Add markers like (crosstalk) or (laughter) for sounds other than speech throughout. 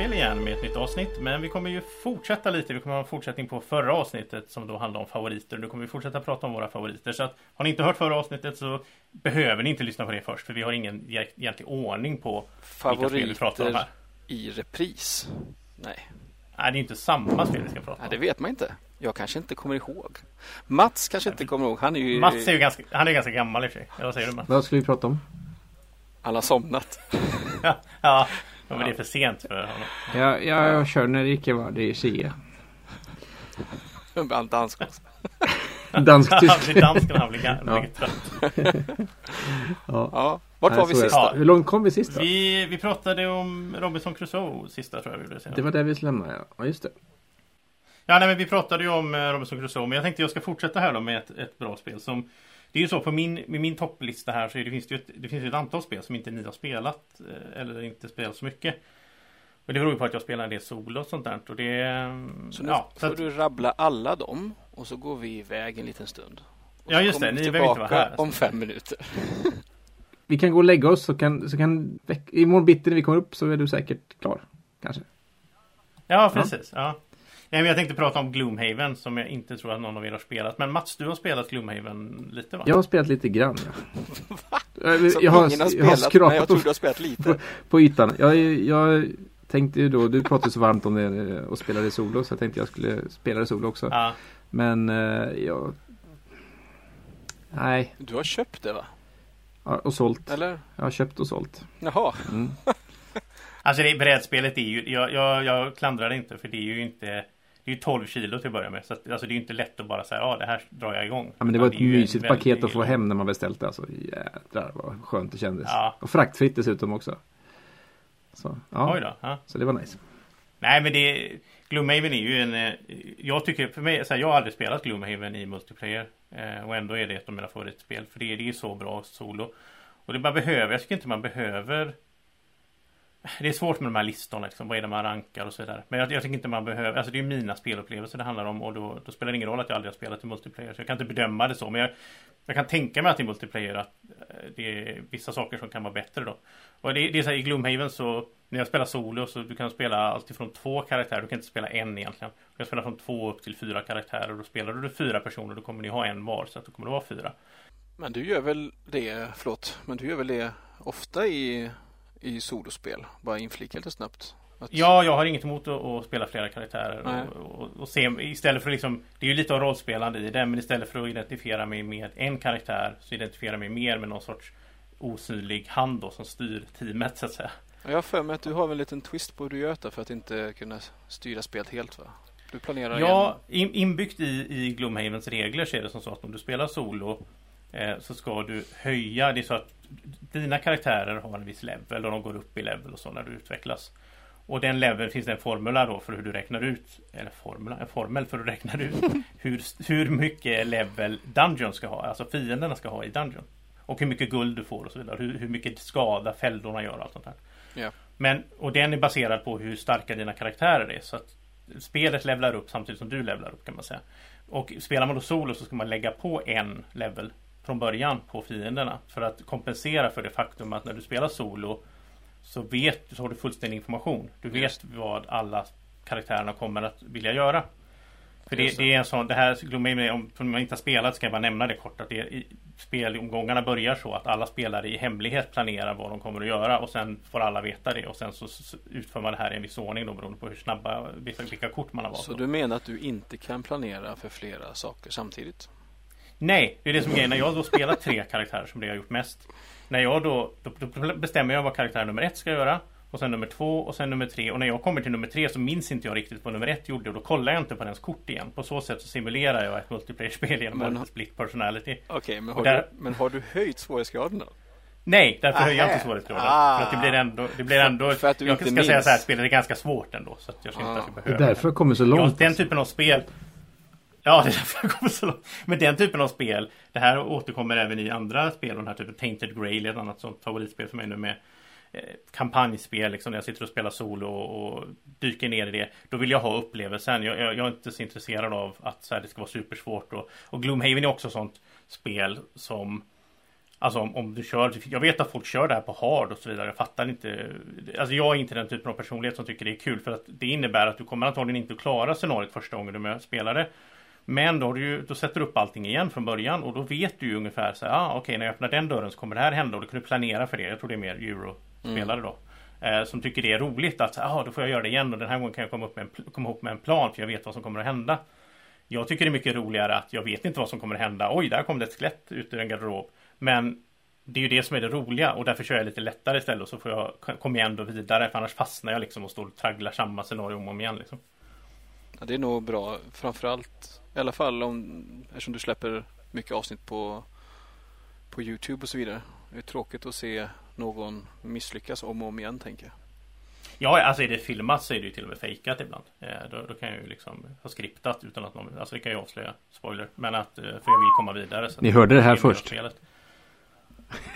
brädspel igen med ett nytt avsnitt. Men vi kommer ju fortsätta lite. Vi kommer ha en fortsättning på förra avsnittet som då handlade om favoriter. Nu kommer vi fortsätta prata om våra favoriter. Så att har ni inte hört förra avsnittet så behöver ni inte lyssna på det först. För vi har ingen egentlig ordning på favoriter vilka spel vi pratar om här. i repris? Nej. Nej, det är inte samma spel vi ska prata om. Nej, det vet man inte. Jag kanske inte kommer ihåg. Mats kanske inte kommer ihåg. Han är ju... Mats är ju ganska, han är ganska gammal i och för sig. Vad säger du Mats? Vad ska vi prata om? Alla somnat. (laughs) ja, ja, men det är för sent för honom. Ja, ja jag kör när det icke var det i Sia. Dansk också. (laughs) Dansk-tysk. (laughs) han blir han blir, ja. trött. (laughs) ja. ja. Vart var vi sist ja. Hur långt kom vi sist då? Vi, vi pratade om Robinson Crusoe sista tror jag vi gjorde. Det var där vi lämnade ja. Ja just det. Ja nej men vi pratade ju om eh, Robinson Crusoe men jag tänkte jag ska fortsätta här då med ett, ett bra spel som det är ju så på min, med min topplista här så det finns det ju ett, det finns ett antal spel som inte ni har spelat eh, eller inte spelat så mycket. Men det beror ju på att jag spelar en del solo och sånt där. Och det, så nu ja, får så att, du rabbla alla dem och så går vi iväg en liten stund. Och ja just det, ni behöver inte vara här. om fem minuter. (laughs) vi kan gå och lägga oss så kan, så kan imorgon bitti när vi kommer upp så är du säkert klar. Kanske. Ja precis. Ja. Nej, men jag tänkte prata om Gloomhaven som jag inte tror att någon av er har spelat. Men Mats, du har spelat Gloomhaven lite va? Jag har spelat lite grann. Ja. (laughs) Som jag har, ingen har spelat, jag har skrapat men jag tror du har spelat lite. På, på ytan. Jag, jag tänkte ju då, du pratade så varmt om det och spelade solo så jag tänkte jag skulle spela det solo också. Ja. Men uh, jag... Nej. Du har köpt det va? Ja, och sålt. Eller? Jag har köpt och sålt. Jaha. Mm. (laughs) alltså det brädspelet är ju, jag, jag, jag klandrar det inte för det är ju inte det är ju 12 kilo till att börja med. Så att, alltså det är ju inte lätt att bara säga ja det här drar jag igång. Ja men det var ett det mysigt paket att få hem när man beställt det. Alltså jädrar vad skönt det kändes. Ja. Och fraktfritt dessutom också. Så, ja. Oj då. Ja. Så det var nice. Nej men det Gloomhaven är ju en eh, Jag tycker för mig så här, Jag har aldrig spelat Gloomhaven i multiplayer eh, Och ändå är det ett av mina favoritspel För det, det är så bra solo Och det man behöver Jag tycker inte man behöver det är svårt med de här listorna, liksom. vad är det man rankar och så vidare. Men jag, jag tycker inte man behöver, alltså det är mina spelupplevelser det handlar om och då, då, spelar det ingen roll att jag aldrig har spelat i multiplayer. Så jag kan inte bedöma det så, men jag, jag kan tänka mig att i multiplayer att eh, det är vissa saker som kan vara bättre då. Och det, det är så här, i Gloomhaven så när jag spelar solo så du kan spela alltifrån två karaktärer, du kan inte spela en egentligen. Du kan spela från två upp till fyra karaktärer och då spelar du fyra personer då kommer ni ha en var så att då kommer det vara fyra. Men du gör väl det, förlåt, men du gör väl det ofta i i solospel. Bara inflika lite snabbt. Att... Ja, jag har inget emot att, att spela flera karaktärer och, och, och, se istället för liksom Det är ju lite av rollspelande i det men istället för att identifiera mig med en karaktär så identifierar jag mig mer med någon sorts osynlig hand då som styr teamet så att säga. Jag har för mig att du har en liten twist på hur du gör det för att inte kunna styra spelet helt va? Du planerar Ja, in, inbyggt i, i Gloomhavens regler så är det som så att om du spelar solo så ska du höja, det är så att dina karaktärer har en viss level och de går upp i level och så när du utvecklas. Och den leveln finns det en formula då för hur du räknar ut Eller formula, en formel för hur du räknar ut (laughs) hur, hur mycket level Dungeon ska ha Alltså fienderna ska ha i Dungeon Och hur mycket guld du får och så vidare Hur, hur mycket skada fällorna gör och allt sånt där yeah. Men, och den är baserad på hur starka dina karaktärer är Så att Spelet levlar upp samtidigt som du levlar upp kan man säga Och spelar man då solo så ska man lägga på en level från början på fienderna för att kompensera för det faktum att när du spelar solo så vet så har du fullständig information. Du vet vad alla karaktärerna kommer att vilja göra. För det, det är en sån, det här om man inte har spelat ska jag bara nämna det kort att det i, spelomgångarna börjar så att alla spelare i hemlighet planerar vad de kommer att göra och sen får alla veta det och sen så utför man det här i en viss ordning då beroende på hur snabba vilka kort man har valt. Så du menar att du inte kan planera för flera saker samtidigt? Nej, det är det som är grejen. När jag då spelar tre karaktärer som det jag har gjort mest. När jag då, då, då bestämmer jag vad karaktär nummer ett ska göra. Och sen nummer två och sen nummer tre. Och när jag kommer till nummer tre så minns inte jag riktigt vad nummer ett gjorde. Och då kollar jag inte på dens kort igen. På så sätt så simulerar jag ett multiplayer-spel genom men, att split personality. Okej, okay, men, har där... du, men har du höjt svårighetsgraden då? Nej, därför Aha. höjer jag inte svårighetsgraden. Ah. För att det blir ändå... Det blir ändå för att du jag inte ska minns. säga så här, spelet är ganska svårt ändå. Så att jag känner ah. inte att jag behöver. Därför kommer så långt. Ja, den typen av spel Ja, det är därför jag kommer så långt. Men den typen av spel, det här återkommer även i andra spel, den här typen Tainted Grail, ett annat sånt favoritspel för mig nu med eh, kampanjspel, liksom, när jag sitter och spelar solo och, och dyker ner i det. Då vill jag ha upplevelsen. Jag, jag, jag är inte så intresserad av att så här, det ska vara supersvårt. Och, och Gloomhaven är också sånt spel som Alltså om, om du kör, jag vet att folk kör det här på hard och så vidare. Jag fattar inte. Alltså jag är inte den typen av personlighet som tycker det är kul för att det innebär att du kommer antagligen inte att klara scenariot första gången du spelar det. Men då, har du ju, då sätter du upp allting igen från början och då vet du ju ungefär så här, ah, okej okay, när jag öppnar den dörren så kommer det här hända och du kan du planera för det. Jag tror det är mer Euro-spelare mm. då. Eh, som tycker det är roligt att, ah, då får jag göra det igen och den här gången kan jag komma upp med en, komma ihop med en plan för jag vet vad som kommer att hända. Jag tycker det är mycket roligare att jag vet inte vad som kommer att hända. Oj, där kom det ett skelett ut ur en garderob. Men det är ju det som är det roliga och därför kör jag lite lättare istället och så får jag komma igen då vidare för annars fastnar jag liksom och står och tragglar samma scenario om och om igen liksom. Ja, det är nog bra framförallt i alla fall om eftersom du släpper mycket avsnitt på på Youtube och så vidare. Det är tråkigt att se någon misslyckas om och om igen tänker jag. Ja, alltså är det filmat så är det ju till och med fejkat ibland. Eh, då, då, kan jag ju liksom ha skriptat utan att någon, alltså det kan jag avslöja, spoiler. Men att, eh, för jag vill komma vidare. Ni hörde det här först. Spelet.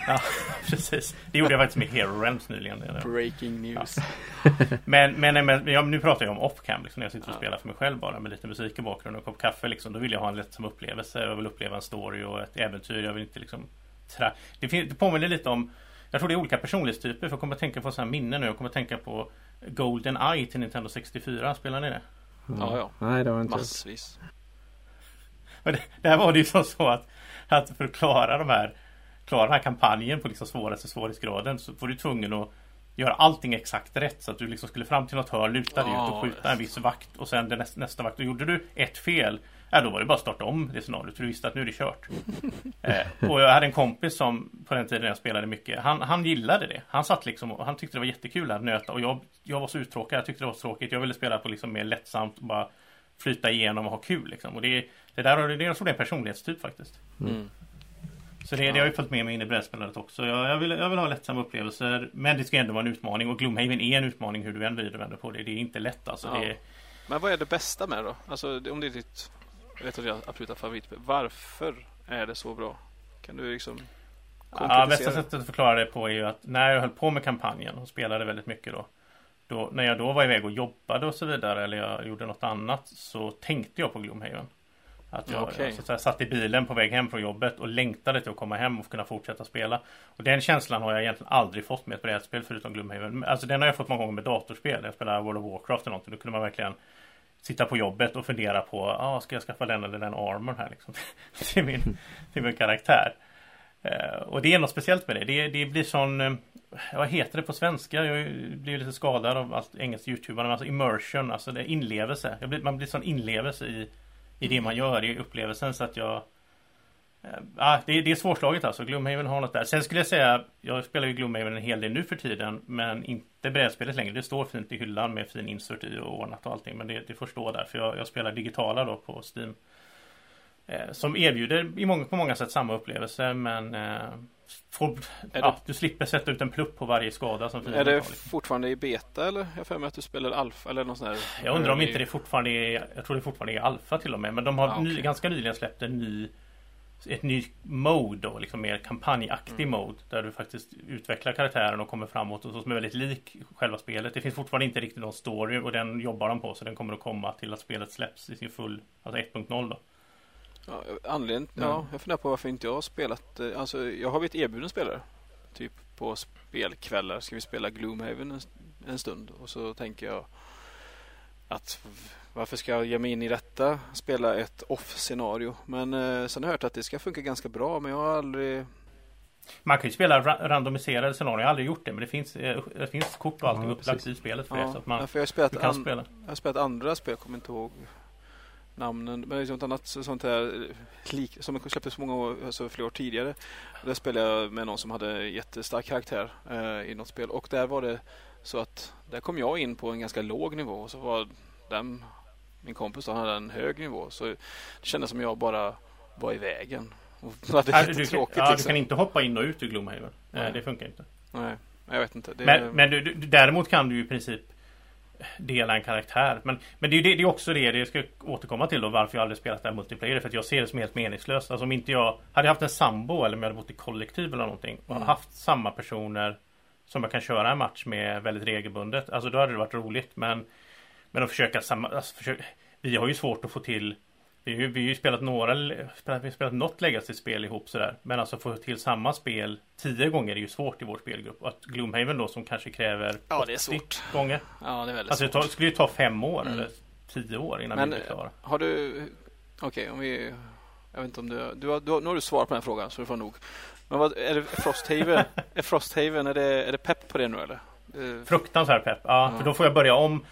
Ja, (laughs) precis. Det gjorde jag faktiskt med Hero Realms nyligen. Breaking news. Ja. Men, men, men ja, nu pratar jag om off-cam. Liksom, när jag sitter och ja. spelar för mig själv bara med lite musik i bakgrunden och en kopp kaffe. Liksom, då vill jag ha en lättsam upplevelse. Jag vill uppleva en story och ett äventyr. Jag vill inte liksom... Tra... Det, det påminner lite om... Jag tror det är olika personlighetstyper. För jag kommer att tänka på sådana minnen nu. Jag kommer att tänka på Golden Eye till Nintendo 64. Spelar ni det? Mm. Ja, ja. Nej, det var inte Massvis. Det, där var det ju som så att, att för att klara de här klara den här kampanjen på liksom svåraste svårighetsgraden så var du tvungen att göra allting exakt rätt. Så att du liksom skulle fram till något hörn, luta dig ut och skjuta en viss vakt och sen nästa, nästa vakt. Och gjorde du ett fel, ja då var det bara att starta om det scenariot. För du visste att nu är det kört. (laughs) eh, och jag hade en kompis som på den tiden jag spelade mycket. Han, han gillade det. Han satt liksom och han tyckte det var jättekul att nöta. Och jag, jag var så uttråkad. Jag tyckte det var tråkigt. Jag ville spela på liksom mer lättsamt och bara flyta igenom och ha kul liksom. Och det, det där det är en personlighetstyp faktiskt. Mm. Så det, det har ju följt med mig in i brädspelandet också. Jag, jag, vill, jag vill ha lättsamma upplevelser. Men det ska ändå vara en utmaning. Och Gloomhaven är en utmaning hur du än vrider och vänder på det. Det är inte lätt alltså. Ja. Det... Men vad är det bästa med det då? Alltså om det är ditt ett av dina absoluta favoritspel. Varför är det så bra? Kan du liksom Ja, bästa sättet att förklara det på är ju att när jag höll på med kampanjen och spelade väldigt mycket då. då när jag då var iväg och jobbade och så vidare eller jag gjorde något annat så tänkte jag på Gloomhaven. Att jag, okay. jag så att satt i bilen på väg hem från jobbet och längtade till att komma hem och kunna fortsätta spela. Och den känslan har jag egentligen aldrig fått med ett brädspel förutom Gloomhaven. Alltså den har jag fått många gånger med datorspel. Jag spelar World of Warcraft eller någonting. Då kunde man verkligen sitta på jobbet och fundera på ah, ska jag skaffa den eller den armor här liksom. (laughs) till, min, till min karaktär. Uh, och det är något speciellt med det. Det, det blir sån uh, Vad heter det på svenska? Jag blir lite skadad av allt engelskt youtubarna. Alltså immersion, alltså det inlevelse. Blir, man blir sån inlevelse i i det man gör, i upplevelsen så att jag Ja, det, det är svårslaget alltså. Gloomhaven har något där. Sen skulle jag säga, jag spelar ju Gloomhaven en hel del nu för tiden, men inte brädspelet längre. Det står fint i hyllan med fin insert i och ordnat och allting, men det, det får stå där. För jag, jag spelar digitala då på Steam. Eh, som erbjuder i många, på många sätt samma upplevelse, men eh, får, ja, du slipper sätta ut en plupp på varje skada som Är det liksom. fortfarande i beta eller? Jag för mig att du spelar alfa eller någon sån här Jag undrar om inte det fortfarande är Jag tror det fortfarande är alfa till och med Men de har ah, okay. ny, ganska nyligen släppt en ny Ett nytt mode då Liksom mer kampanjaktig mm. mode Där du faktiskt utvecklar karaktären och kommer framåt och så som är väldigt lik själva spelet Det finns fortfarande inte riktigt någon story och den jobbar de på Så den kommer att komma till att spelet släpps i sin full Alltså 1.0 då Ja, anledningen, mm. ja, jag funderar på varför inte jag har spelat. Eh, alltså, jag har blivit erbjuden spelare. Typ på spelkvällar ska vi spela Gloomhaven en, en stund. Och så tänker jag att varför ska jag ge mig in i detta? Spela ett off-scenario. Men eh, sen har jag hört att det ska funka ganska bra. Men jag har aldrig man kan ju spela ra randomiserade scenarier. Jag har aldrig gjort det. Men det finns, eh, det finns kort och allting ja, upplagt i spelet för ja, det. Så att man, för jag, har spelat kan spela. jag har spelat andra spel. Jag kommer inte ihåg namnen. Men är något annat sånt här lik, som släpptes många år, alltså flera år tidigare. Där spelade jag med någon som hade jättestark karaktär eh, i något spel. Och där var det så att där kom jag in på en ganska låg nivå. Och så var den, min kompis då, hade en hög nivå. Så det kändes som jag bara var i vägen. (laughs) Ja, du, kan, ja, liksom. du kan inte hoppa in och ut ur Gloomhaven. Nej. Det funkar inte. Nej, jag vet inte. Det... Men, men du, du, däremot kan du i princip dela en karaktär. Men, men det, är, det, det är också det, det ska jag återkomma till då varför jag aldrig spelat det här multiplayer. För att jag ser det som helt meningslöst. Alltså om inte jag hade haft en sambo eller om jag hade bott i kollektiv eller någonting och mm. haft samma personer som jag kan köra en match med väldigt regelbundet. Alltså då hade det varit roligt. Men, men att försöka samma, alltså försöka, vi har ju svårt att få till vi, har- vi har ju spelat några, spelat, vi har spelat något Legacy-spel ihop sådär. Men alltså få till samma spel tio gånger är ju svårt i vår spelgrupp. Och att Gloomhaven då som kanske kräver Ja, det är 80 svårt. gånger. Ja, det är väldigt Alltså det svårt. tar, skulle ju ta fem år Mm. eller tio år innan Men vi blir klara. har du... Okej, om vi... Jag vet inte om du... du, har, du har, nu har du svarat på den här frågan så du får nog. Men vad, är det Frosthaven? (laughs) är Frosthaven, är det, är det pepp på det nu eller? Eh, Fruktansvärt pepp. Ja, Ja. för då får jag börja om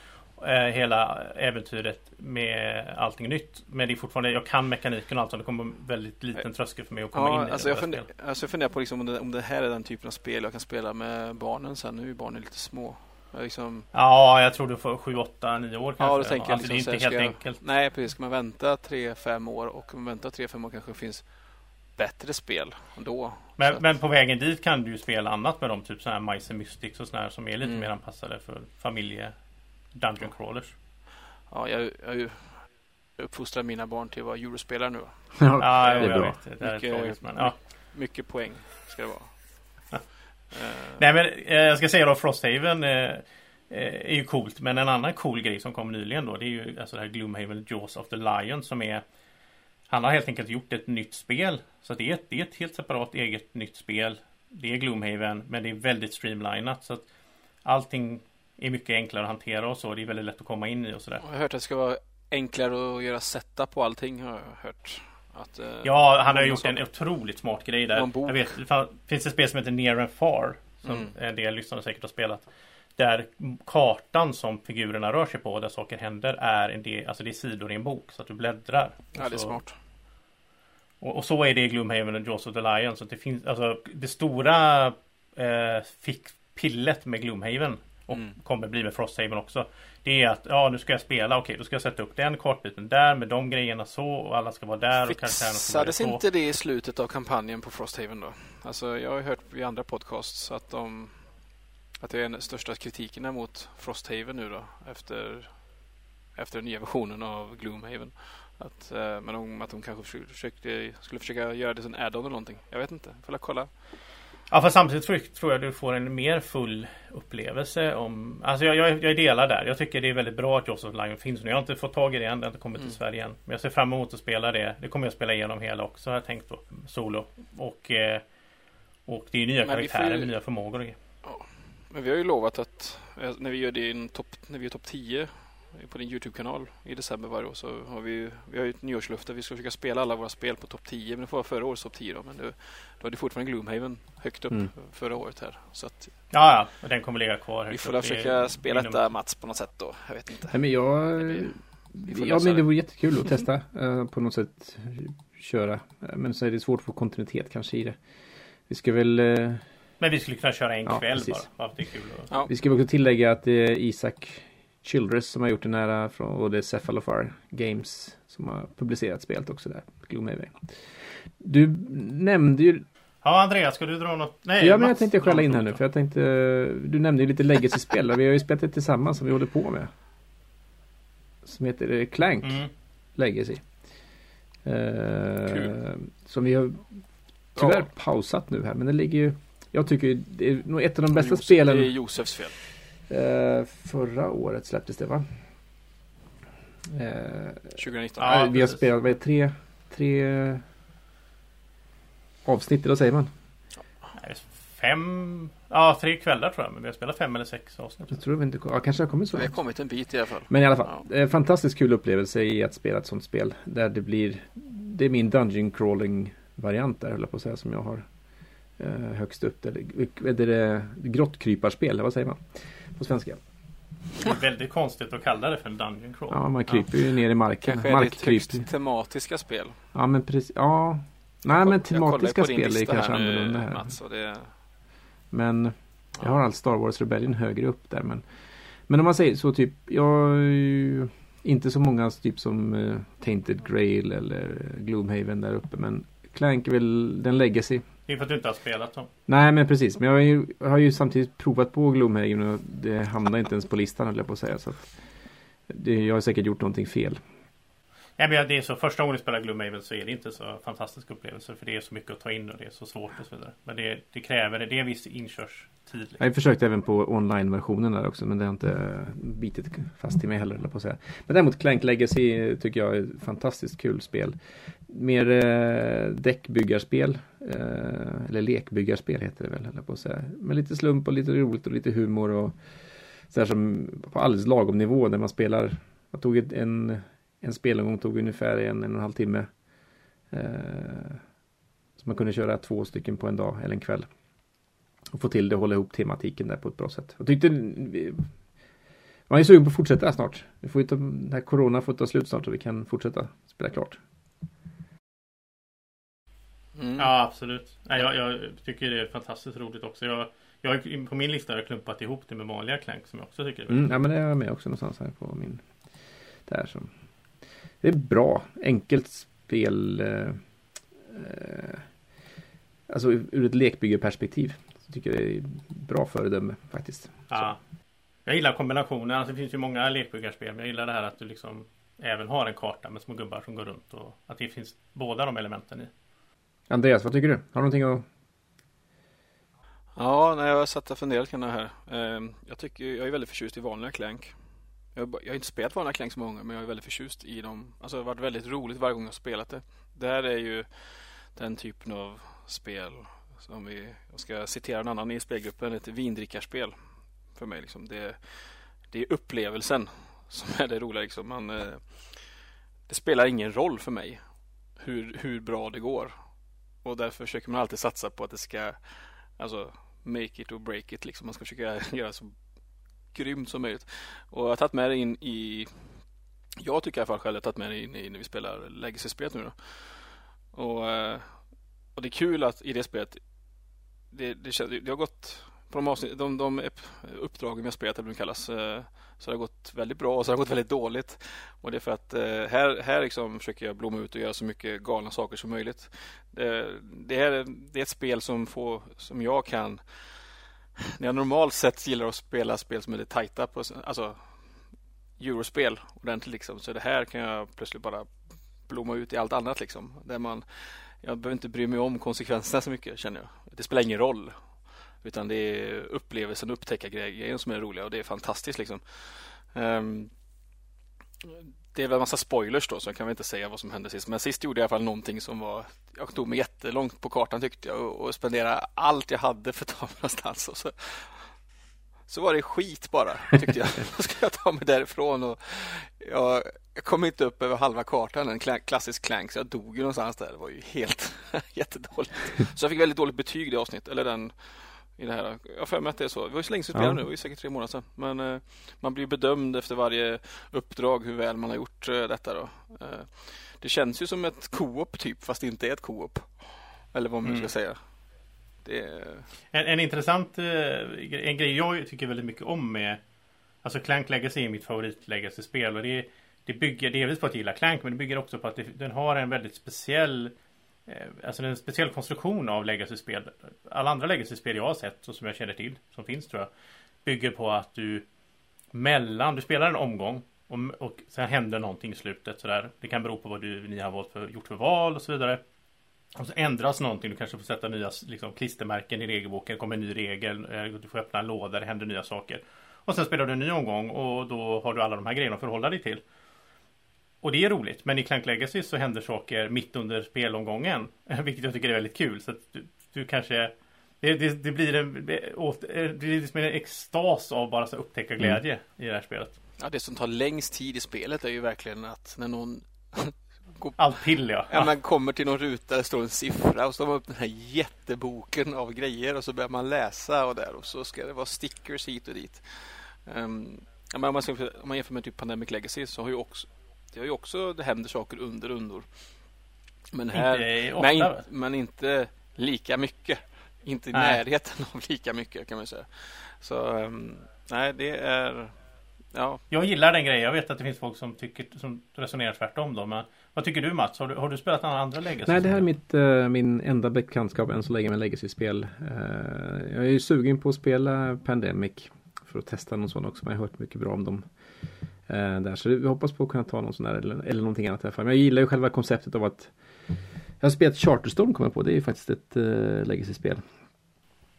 hela äventyret med allting nytt. Men det är fortfarande, jag kan mekaniken och allt sånt. Det kommer väldigt liten tröskel för mig att komma in Ja, i alltså det jag, funder, alltså jag funderar på liksom om, det, om det här är den typen av spel jag kan spela med barnen sen. Nu är barnen lite små. Jag Liksom, Ja, jag tror du får 7, 8, 9 år kanske. ja, då tänker jag alltså, liksom, det är så inte helt jag- enkelt. Nej, precis. Ska man vänta 3-5 år och om man väntar 3-5 år kanske det finns bättre spel då. Så Men, men på vägen dit kan du ju spela annat med dem. Typ sådana här Mice Mystics och sådana här som är lite Mm. mer anpassade för familje Dungeon crawlers. Ja, jag, jag, jag uppfostrar mina barn till att vara eurospelare nu. (laughs) Ja, det är bra. vet. Det där är Mycket- tragiskt. Men, ja. Mycket poäng ska det vara. (laughs) Eh, Nej men eh, jag ska säga då Frosthaven eh, är ju coolt. Men en annan cool grej som kom nyligen då. Det är ju alltså det här Gloomhaven Jaws of the Lion som är Han har helt enkelt gjort ett nytt spel. Så det är, ett, det är ett helt separat eget nytt spel. Det är Gloomhaven men det är väldigt streamlinat. Så att allting är mycket enklare att hantera och så. Det är väldigt lätt att komma in i och sådär. Jag har hört att det ska vara enklare att göra setup på allting. Har jag hört. Att, eh, Ja, han har gjort en otroligt smart grej där. Jag vet, det finns ett spel som heter Near and Far. Som Mm. en del lyssnare säkert har spelat. Där kartan som figurerna rör sig på, där saker händer, är en del, alltså det är sidor i en bok. Så att du bläddrar. Ja, det är så, smart. Och, och så är det i Gloomhaven och Jaws of the Lion. Så det finns, alltså det stora eh, fick pillet med Gloomhaven och Mm. kommer bli med Frosthaven också. Det är att, ja nu ska jag spela, okej då ska jag sätta upp den kartbiten där med de grejerna så och alla ska vara där Fixades inte det i slutet av kampanjen på Frosthaven då? Alltså jag har hört i andra podcasts att de att det är den största kritiken mot Frosthaven nu då efter efter den nya versionen av Gloomhaven. Att, eh, men om, att de kanske försökte, skulle försöka göra det som add-on eller någonting. Jag vet inte. Får jag kolla. Ja fast samtidigt tror- jag du får en mer full upplevelse om Alltså jag, jag, jag delar där. Jag tycker det är väldigt bra att Jaws of Lion finns nu. Jag har inte fått tag i det än. Det har inte kommit till Mm. Sverige än. Men jag ser fram emot att spela det. Det kommer jag spela igenom hela också har jag tänkt då. Solo. Och Och, eh, och det är nya Men karaktärer ju- med nya förmågor grejer. Men vi har ju lovat att eh, när vi gör din topp, när vi gör topp 10 på din Youtube-kanal i december varje år så har vi, vi har ju ett nyårslöfte. Vi ska försöka spela alla våra spel på topp 10. Men det får vara förra årets topp 10 då. Men det, då hade fortfarande Gloomhaven högt upp Mm. förra året här. Så att Ja, ja. Och den kommer ligga kvar. vi får försöka spela inom- detta Mats på något sätt då. Jag vet inte. Nej, men jag... Vi får Ja, men det vore jättekul att testa eh, på något sätt köra. Eh, Men så är det svårt att få kontinuitet kanske i det. Vi ska väl, eh, Men vi skulle kunna köra en Ja, kväll precis. bara. Det är kul. att- Ja. vi ska väl också tillägga att det är Isak Childress som har gjort den här från, och det är Cephalophar Games som har publicerat spelet också där. Gloomhaven. Du nämnde ju, Ja Andreas, ska du dra något? Nej, ja men jag tänkte skälla in här nu för jag tänkte, du nämnde ju lite legacy-spel där. Vi har ju spelat det tillsammans som vi håller på med. Som heter Clank. Mm. Legacy. Eh, Kul. som vi har tyvärr Ja. pausat nu här. Men det ligger ju Jag tycker det är nog ett av de bästa Josef- spelen. Det är Josefs fel. Eh, förra året släpptes det va? Eh, 2019. Ja, vi har precis. spelat är det, tre, tre avsnitt eller säger man? Nej, Fem, ja tre kvällar tror jag. Men vi har spelat fem eller sex avsnitt. Jag tror vi inte, ja, kanske har kommit så Vi har långt. kommit en bit i alla fall. Men i alla fall, eh, fantastiskt kul upplevelse i att spela ett sånt spel. Där det blir, det är min dungeon crawling variant där höll jag på att säga som jag har eh, högst upp. Eller, är det, det grottkryparspel, vad säger man? På svenska. Det är väldigt konstigt att kalla det för en dungeon crawl. Ja, man kryper ju ner i marken. Kanske är det högst tematiska spel. Ja, men precis. Ja. Nej, men tematiska spel är kanske annorlunda här. Mats, och det, Men jag har allt Star Wars Rebellion högre upp där. Men, men om man säger så typ. Jag är ju inte så många typ som eh, Tainted Grail eller Gloomhaven där uppe. Men Clank är väl den legacy. Det är för att du inte har spelat dem. Nej men precis. Men jag har ju, jag har ju samtidigt provat på Gloomhaven och det hamnar inte ens på listan höll jag på att säga. Så att det, jag har säkert gjort någonting fel. Ja, men det är så, första gången du spelar Gloomhaven så är det inte så fantastisk upplevelse för det är så mycket att ta in och det är så svårt och så vidare. Men det, det kräver, det är en viss inkörstid. Liksom. Jag har försökt även på online-versionen där också men det har inte bitit fast i mig heller på att säga. Men däremot Clank Legacy tycker jag är ett fantastiskt kul spel. Mer eh, däckbyggarspel eh, eller lekbyggarspel heter det väl, eller på att säga. Med lite slump och lite roligt och lite humor och så här som på alldeles lagom nivå när man spelar. Jag tog en en spelomgång tog ungefär en, en och en halv timme. Eh, så man kunde köra två stycken på en dag eller en kväll. Och få till det hålla ihop tematiken där på ett bra sätt. Jag tyckte man är sugen på att fortsätta snart. Vi får inte, den här corona får ta slut snart och vi kan fortsätta spela klart. Mm. Ja, absolut. jag, jag, tycker det är fantastiskt roligt också. Jag, jag, på min lista har jag klumpat ihop det med vanliga Clank som jag också tycker är mm, Ja, men det är jag med också någonstans här på min. Där som det är bra, enkelt spel. Eh, eh, alltså ur ett lekbyggeperspektiv. Jag tycker det är bra föredöme faktiskt. Ja. Jag gillar kombinationen. Alltså, det finns ju många lekbyggarspel. Men jag gillar det här att du liksom även har en karta med små gubbar som går runt. Och att det finns båda de elementen i. Andreas, vad tycker du? Har du någonting att Ja, när jag satt och funderade kring det här. Ehm, jag, tycker, jag är väldigt förtjust i vanliga Clank. Jag, jag har inte spelat vanliga Clank så många men jag är väldigt förtjust i dem. Alltså det har varit väldigt roligt varje gång jag spelat det. Det här är ju den typen av spel som vi, jag ska citera en annan i spelgruppen, ett vindrickarspel för mig. Liksom. Det, det är upplevelsen som är det roliga. Liksom. Man, eh, det spelar ingen roll för mig hur, hur bra det går. Och därför försöker man alltid satsa på att det ska alltså, make it or break it. Liksom. Man ska försöka (laughs) göra så grymt som möjligt. Och jag har tagit med det in i jag tycker i alla fall själv att jag tagit med det in i när vi spelar Legacy-spelet nu då. Och, eh, och det är kul att i det spelet det, det, det har gått på de, avsnitt, de, de uppdragen vi har spelat, eller eh, det kallas, så har det gått väldigt bra och så har det gått väldigt dåligt. Och det är för att eh, här, här liksom försöker jag blomma ut och göra så mycket galna saker som möjligt. Det, det, är, det är ett spel som, får, som jag kan när jag normalt sett gillar att spela spel som är lite tajta på, alltså eurospel ordentligt liksom. Så det här kan jag plötsligt bara blomma ut i allt annat liksom. Där man, jag behöver inte bry mig om konsekvenserna så mycket känner jag. Det spelar ingen roll. Utan det är upplevelsen, upptäcka grejen som är roliga och det är fantastiskt liksom. Um, det är väl en massa spoilers då så jag kan väl inte säga vad som hände sist. Men sist gjorde jag i alla fall någonting som var Jag tog mig jättelångt på kartan tyckte jag och, och spenderade allt jag hade för att ta mig någonstans. Och så, så var det skit bara tyckte jag. (laughs) Då ska jag ta mig därifrån och jag, jag kom inte upp över halva kartan, en klassisk clank, så jag dog ju någonstans där. Det var ju helt (laughs) jättedåligt. Så jag fick väldigt dåligt betyg det avsnittet, eller den i det här. Jag har för mig att det är så. Det var ju så länge sedan ja. nu, det var ju säkert tre månader sedan. Men eh, man blir bedömd efter varje uppdrag hur väl man har gjort eh, detta då. Eh, det känns ju som ett co-op typ, fast det inte är ett co-op. Eller vad man mm. ska säga. Det... En, en intressant eh, en grej jag tycker väldigt mycket om med Alltså Clank Legacy är mitt favorit Legacy-spel och det, det bygger delvis på att jag gillar Clank men det bygger också på att det, den har en väldigt speciell Eh, alltså det är en speciell konstruktion av legacy-spel. Alla andra legacy-spel jag har sett och som jag känner till, som finns tror jag, bygger på att du mellan, du spelar en omgång och, och sen händer någonting i slutet sådär. Det kan bero på vad du, ni har valt för, gjort för val och så vidare. Och så ändras någonting, du kanske får sätta nya liksom, klistermärken i regelboken, kommer en ny regel, eh, du får öppna en låda, det händer nya saker. Och sen spelar du en ny omgång och då har du alla de här grejerna att förhålla dig till. Och det är roligt. Men i Clank Legacy så händer saker mitt under spelomgången. (laughs) Vilket jag tycker är väldigt kul. Så att du, du kanske det, det, det, blir en, det blir liksom en extas av bara så upptäcka glädje mm. i det här spelet. Ja, det som tar längst tid i spelet är ju verkligen att när någon (laughs) Allt pill ja. ja. Man kommer till någon ruta där det står en siffra och så tar man upp den här jätteboken av grejer och så börjar man läsa och där och så ska det vara stickers hit och dit. Um, om, man, om man jämför med typ Pandemic Legacy så har ju också det har ju också, det händer saker under rundor. Men här, inte men, in, men, inte lika mycket. Inte i nej. närheten av lika mycket kan man säga. Så um, nej, det är Ja. Jag gillar den grejen. Jag vet att det finns folk som, tycker, som resonerar tvärtom. Då, men vad tycker du Mats? Har du, har du spelat några andra legacy? Nej, det här är mitt, uh, min enda bekantskap än så länge med legacy-spel. Uh, jag är ju sugen på att spela Pandemic för att testa någon sån också. Men jag har hört mycket bra om dem. Eh, där. Så vi hoppas på att kunna ta någon sån där eller, eller någonting annat i alla fall. Men jag gillar ju själva konceptet av att jag har spelat Charterstone kommer jag på. Det är ju faktiskt ett uh, legacy-spel.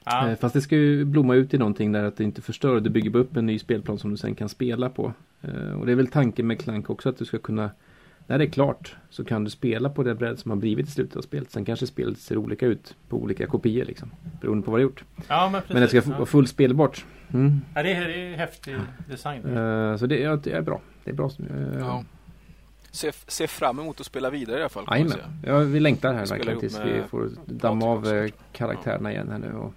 Ja. Eh, fast det ska ju blomma ut i någonting där att det inte förstör. Du bygger upp en ny spelplan som du sen kan spela på. Eh, och det är väl tanken med Clank också att du ska kunna när det är klart så kan du spela på det bräd som har blivit i slutet av spelet. Sen kanske spelet ser olika ut på olika kopior liksom. Beroende på vad du gjort. Ja, men, precis. Men det ska vara fullt spelbart. Mm. Ja, det är, det är häftig design. Uh, så det, ja, det är bra. Det är bra. Uh, Ja. Se, se fram emot att spela vidare i alla fall. Jajamän. Ja, vi längtar här Spela verkligen tills vi får damma av Patrik eh, också. karaktärerna igen här nu. Och,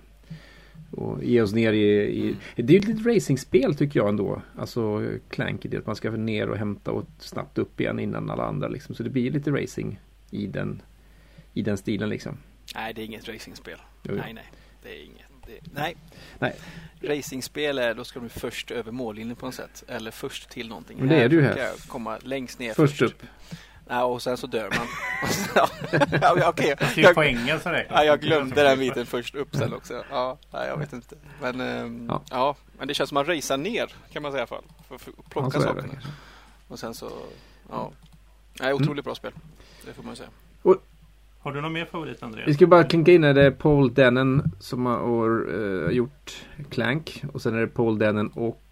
och ge oss ner i, i Det är ju ett litet racingspel tycker jag ändå. Alltså Clank i det att man ska ner och hämta och snabbt upp igen innan alla andra liksom. Så det blir lite racing i den, i den stilen liksom. Nej, det är inget racingspel. Jo, jo. Nej, nej. Det är inget. Det, nej. Nej. Racingspel är då ska de först över mållinjen på något sätt. Eller först till någonting. Men det är du här. ska jag komma längst ner Först upp. Ja, och sen så dör man. (laughs) ja, ja, ju Jag, poängen som räknas. ja, jag glömde den biten först upp sen också. Ja, nej, jag vet inte. Men, ehm, Ja. ja. men det känns som att man racear ner kan man säga i alla fall. För att Ja, plocka det sakerna. Och sen så, ja. Nej, otroligt bra spel. Det får man ju säga. Har du någon mer favorit Andreas? Vi ska bara klinka in här. Det är Paul Dennen som har eh, gjort Clank. Och sen är det Paul Dennen och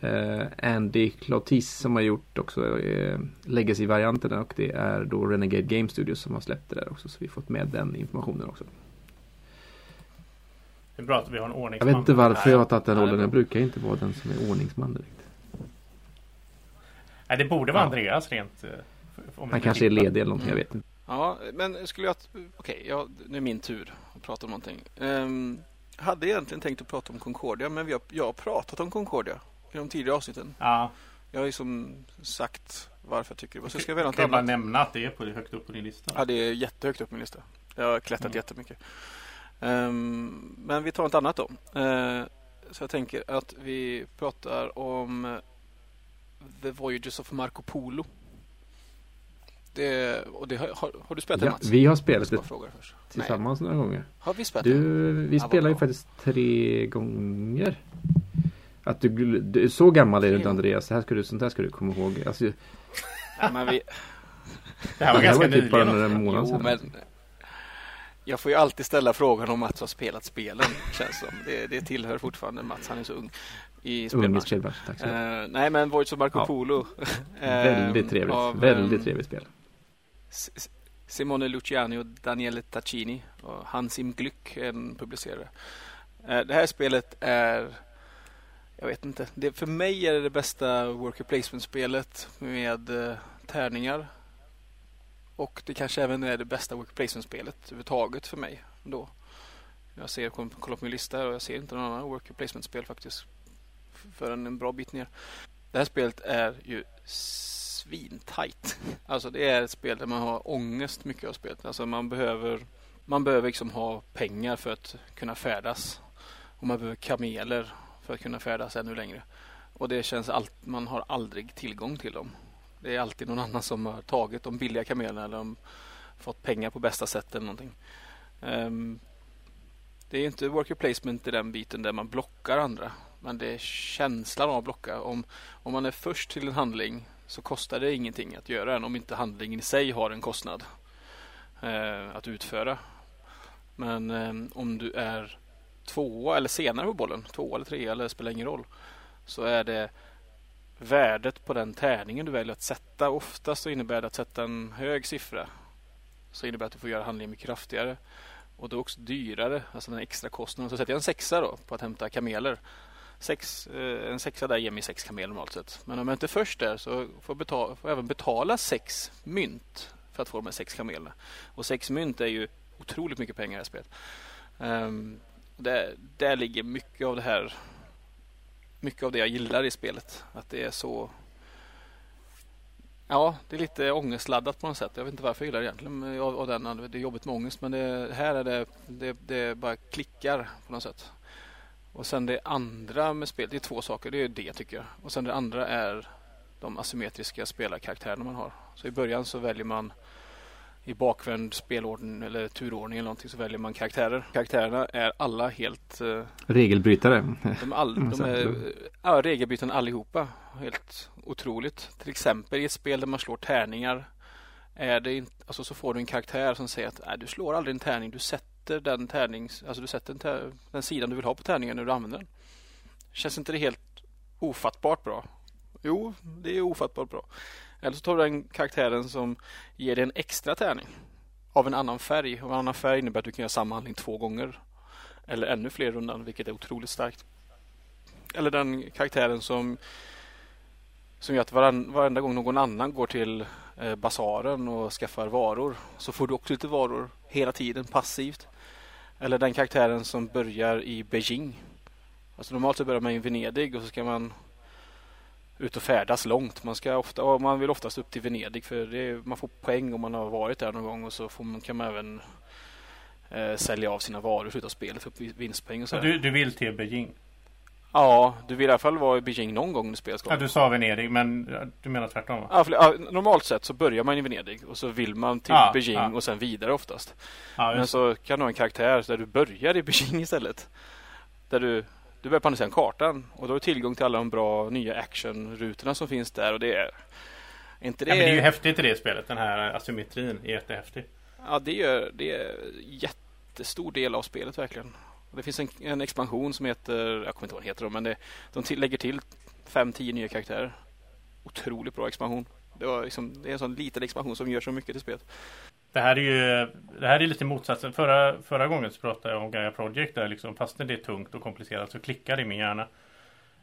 eh, Andy Clotis som har gjort också eh, Legacy-varianterna. Och det är då Renegade Game Studios som har släppt det där också. Så vi har fått med den informationen också. Det är bra att vi har en Jag ordningsman. vet inte varför jag har tagit den rollen. är Jag brukar inte vara den som är ordningsman direkt. Nej, det borde vara Ja. Andreas rent. Han kanske är ledig eller någonting. Jag vet inte. Ja, men skulle jag... Okej, ja, nu är min tur att prata om någonting. Um, hade egentligen tänkt att prata om Concordia, men vi har, jag har pratat om Concordia i de tidigare avsnitten. Ja, Jag har ju som sagt varför jag tycker det så. Ska jag något kan bara annat? nämna att det är på, högt upp på din lista. Ja, det är jättehögt upp på min lista. Jag har klättrat Mm. jättemycket. Um, men vi tar ett annat då. Uh, så jag tänker att vi pratar om The Voyages of Marco Polo. Det, och det har, har, du spelat det Ja, Mats? vi har spelat det först. Nej. tillsammans några gånger. Har vi spelat det? Du, vi Ja, vad spelar ju faktiskt tre gånger. Att du, du så gammal är du inte Andreas. Det här ska du, sånt här ska du komma ihåg. Alltså, det Ja, men vi, (laughs) Det här var här ganska var typ bara nyligen. några månader jo, sedan. men jag får ju alltid ställa frågan om Mats har spelat spelen. Känns som. Det, det tillhör fortfarande Mats. Han är så ung i spelbranschen. spelbranschen. Tack så mycket. Uh, nej, men Voice of Marco Ja. Polo. eh, Väldigt trevligt. av, Väldigt ehm, trevligt spel. Simone Luciani och Daniele Taccini och Hans Im Glück är en publicerare. Eh, det här spelet är jag vet inte. Det, för mig är det det bästa worker placement-spelet med eh, tärningar. Och det kanske även är det bästa worker placement-spelet överhuvudtaget för mig. Då. Jag ser, kollar på min lista här och jag ser inte någon annan worker placement-spel faktiskt. Förrän en bra bit ner. Det här spelet är ju svintajt. Alltså det är ett spel där man har ångest mycket av spelet. Alltså man behöver man behöver liksom ha pengar för att kunna färdas. Och man behöver kameler för att kunna färdas ännu längre. Och det känns allt, man har aldrig tillgång till dem. Det är alltid någon annan som har tagit de billiga kamelerna eller de fått pengar på bästa sätt eller någonting. Um, det är inte worker placement i den biten där man blockar andra. Men det är känslan av att blocka. Om, om man är först till en handling så kostar det ingenting att göra den om inte handlingen i sig har en kostnad eh, att utföra. Men eh, om du är tvåa eller senare på bollen, två eller tre eller det spelar ingen roll, så är det värdet på den tärningen du väljer att sätta. Oftast så innebär det att sätta en hög siffra så innebär det att du får göra handlingen mycket kraftigare. Och då också dyrare, alltså den extra kostnaden. Så sätter jag en sexa då på att hämta kameler. Sex, eh, en sexa där ger mig sex kameler normalt sett. Men om jag inte är först där så får jag, betala, får jag även betala sex mynt för att få de här sex kamelerna. Och sex mynt är ju otroligt mycket pengar i det här spelet. Um, där, där ligger mycket av det här mycket av det jag gillar i spelet. Att det är så Ja, det är lite ångestladdat på något sätt. Jag vet inte varför jag gillar det egentligen. Av, av den, det är jobbigt med ångest men det, här är det, det, det bara klickar på något sätt. Och sen det andra med spelet, det är två saker. Det är det tycker jag. Och sen det andra är de asymmetriska spelarkaraktärerna man har. Så i början så väljer man i bakvänd spelordning eller turordning eller någonting så väljer man karaktärer. Karaktärerna är alla helt... Eh, Regelbrytare. de är, all, de är (laughs) ja, regelbrytande allihopa. Helt otroligt. Till exempel i ett spel där man slår tärningar är det inte, alltså så får du en karaktär som säger att nej, du slår aldrig en tärning, du sätter den tärnings, alltså du sätter den, den sidan du vill ha på tärningen när du använder den. Känns inte det helt ofattbart bra? Jo, det är ofattbart bra. Eller så tar du den karaktären som ger dig en extra tärning av en annan färg. Och en annan färg innebär att du kan göra samma handling två gånger. Eller ännu fler rundan, vilket är otroligt starkt. Eller den karaktären som som gör att varenda gång någon annan går till eh, basaren och skaffar varor så får du också lite varor hela tiden passivt. Eller den karaktären som börjar i Beijing. Alltså normalt så börjar man i Venedig och så ska man ut och färdas långt. Man, ska ofta, man vill oftast upp till Venedig för det, man får poäng om man har varit där någon gång och så får man, kan man även eh, sälja av sina varor i slutet av spelet för vinstpoäng och så. Du, du vill till Beijing? Ja, du vill i alla fall vara i Beijing någon gång under spelets Ja, du sa Venedig, men du menar tvärtom va? Ja, för, ja, normalt sett så börjar man i Venedig och så vill man till ja, Beijing ja. och sen vidare oftast. men så kan du ha en karaktär där du börjar i Beijing istället. Där du du börjar sidan kartan och då har du tillgång till alla de bra nya actionrutorna som finns där och det är inte det... Ja, men det är ju häftigt i det spelet, den här asymmetrin är jättehäftig. Ja, det gör det är jättestor del av spelet verkligen. Och det finns en, en, expansion som heter, jag kommer inte ihåg vad den heter då, men det, de till, lägger till fem, tio nya karaktärer. Otroligt bra expansion. Det, var liksom, det är en sån liten expansion som gör så mycket till spelet. Det här är ju det här är lite motsatsen. Förra, förra gången så pratade jag om Gaia Project där liksom fastän det är tungt och komplicerat så klickar det i min hjärna.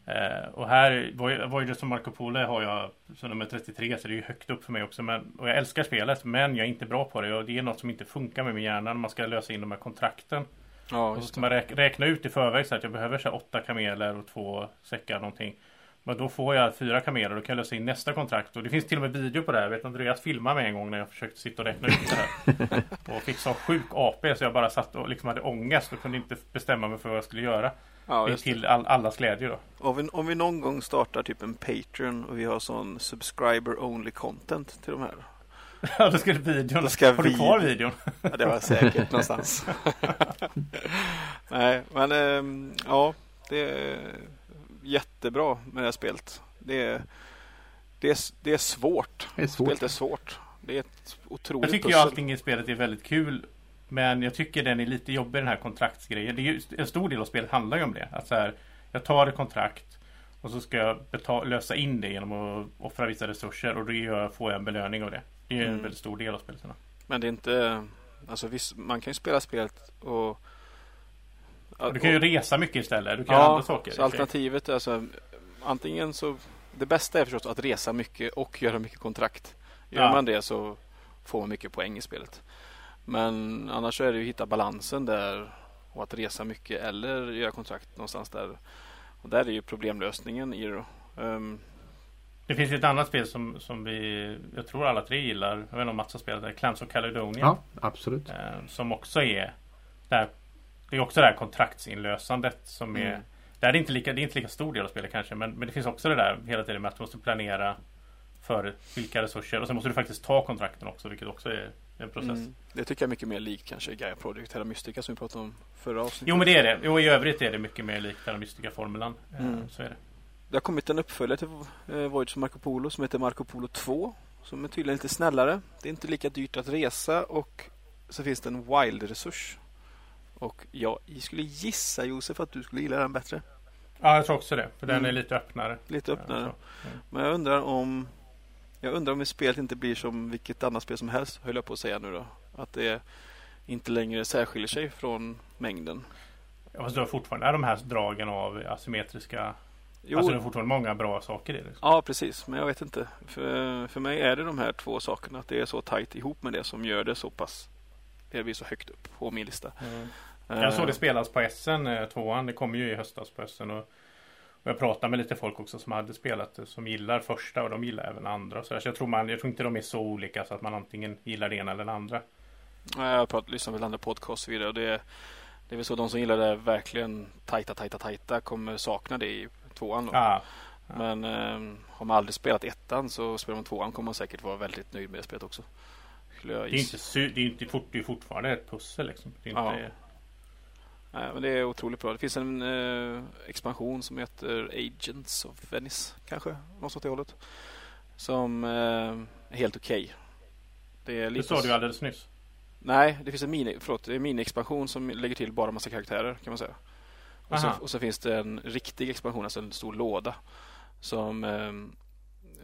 Eh, och här Voyager som Marco Polo har jag som nummer 33 så det är ju högt upp för mig också. Men, och jag älskar spelet men jag är inte bra på det och det är något som inte funkar med min hjärna när man ska lösa in de här kontrakten. Ja, och så ska man räkna ut i förväg så att jag behöver så åtta kameler och två säckar någonting. Men då får jag fyra kameler och kan lösa in nästa kontrakt. Och det finns till och med video på det här. Jag vet Andreas filmade mig en gång när jag försökte sitta och räkna ut det här. (laughs) och fick så sjuk AP så jag bara satt och liksom hade ångest och kunde inte bestämma mig för vad jag skulle göra. Ja, till all, allas glädje då. Om vi, om vi någon gång startar typ en Patreon och vi har sån subscriber only content till de här. (laughs) Ja, då ska det videon. Då ska har du kvar videon? ja, det var (laughs) säkert någonstans. Nej, men ähm, ja, det jättebra med det här spelet. Det är, det är, det är svårt. Det är svårt. Spelet är svårt. Det är ett otroligt Jag tycker pussel. allting i spelet är väldigt kul. Men jag tycker den är lite jobbig den här kontraktsgrejen. Det är ju, en stor del av spelet handlar ju om det. Att så här, jag tar ett kontrakt och så ska jag betala, lösa in det genom att offra vissa resurser och då får jag en belöning av det. Det är en mm. väldigt stor del av spelet. Men det är inte... Alltså visst, man kan ju spela spelet och du kan ju resa mycket istället. Du kan ja, andra saker. Så alternativet är alltså antingen så det bästa är förstås att resa mycket och göra mycket kontrakt. Gör ja. man det så får man mycket poäng i spelet. Men annars är det ju att hitta balansen där och att resa mycket eller göra kontrakt någonstans där. Och där är ju problemlösningen i det. Um, det finns ett annat spel som, som vi, jag tror alla tre gillar. Jag vet inte om Mats har spelat det. Clans of Caledonia. Ja, absolut. Eh, som också är där det är också det här kontraktsinlösandet som är mm. Det är inte lika, det är inte lika stor del av spelet kanske men, men det finns också det där hela tiden med att du måste planera för vilka resurser och sen måste du faktiskt ta kontrakten också vilket också är en process. Mm. Det tycker jag är mycket mer likt kanske Gaia Project Terra Mystica som vi pratade om förra avsnittet. Jo men det är det. Jo i övrigt är det mycket mer likt Terra Mystica-formulan. Mm. Så är det. Det har kommit en uppföljare till eh, Voyage Marco Polo som heter Marco Polo 2. Som är tydligen lite snällare. Det är inte lika dyrt att resa och så finns det en wild-resurs och jag skulle gissa Josef att du skulle gilla den bättre. Ja, jag tror också det. För den mm. är lite öppnare. Lite öppnare. Mm. Men jag undrar om jag undrar om spelet inte blir som vilket annat spel som helst, höll jag på att säga nu då. Att det inte längre särskiljer sig från mängden. Ja, fast du har fortfarande de här dragen av asymmetriska Jo. Alltså det är fortfarande många bra saker i det. Liksom. Ja, precis. Men jag vet inte. För, för mig är det de här två sakerna. Att det är så tajt ihop med det som gör det så pass det blir så högt upp på min lista. Mm. Jag såg det spelas på Essen, eh, tvåan. Det kom ju i höstas på Essen. Och, och jag pratade med lite folk också som hade spelat det. Som gillar första och de gillar även andra. Så jag tror, man, jag tror inte de är så olika så att man antingen gillar det ena eller det andra. Jag har pratat, lyssnat på andra podcasts och vidare. Och det, det är väl så de som gillar det verkligen tajta, tajta, tajta kommer sakna det i tvåan. Då. Ja. Men eh, har man aldrig spelat ettan så spelar man tvåan kommer man säkert vara väldigt nöjd med det spelet också. Det är inte, det är inte fort, det är fortfarande ett pussel liksom. Det är Ja. inte, Nej, men det är otroligt bra. Det finns en eh, expansion som heter Agents of Venice kanske. Något åt det hållet. Som eh, är helt okej. Det är det lite... sa du alldeles nyss. Nej, det finns en mini, förlåt, det en mini-expansion som lägger till bara massa karaktärer kan man säga. Och så, och så finns det en riktig expansion, alltså en stor låda. Som eh,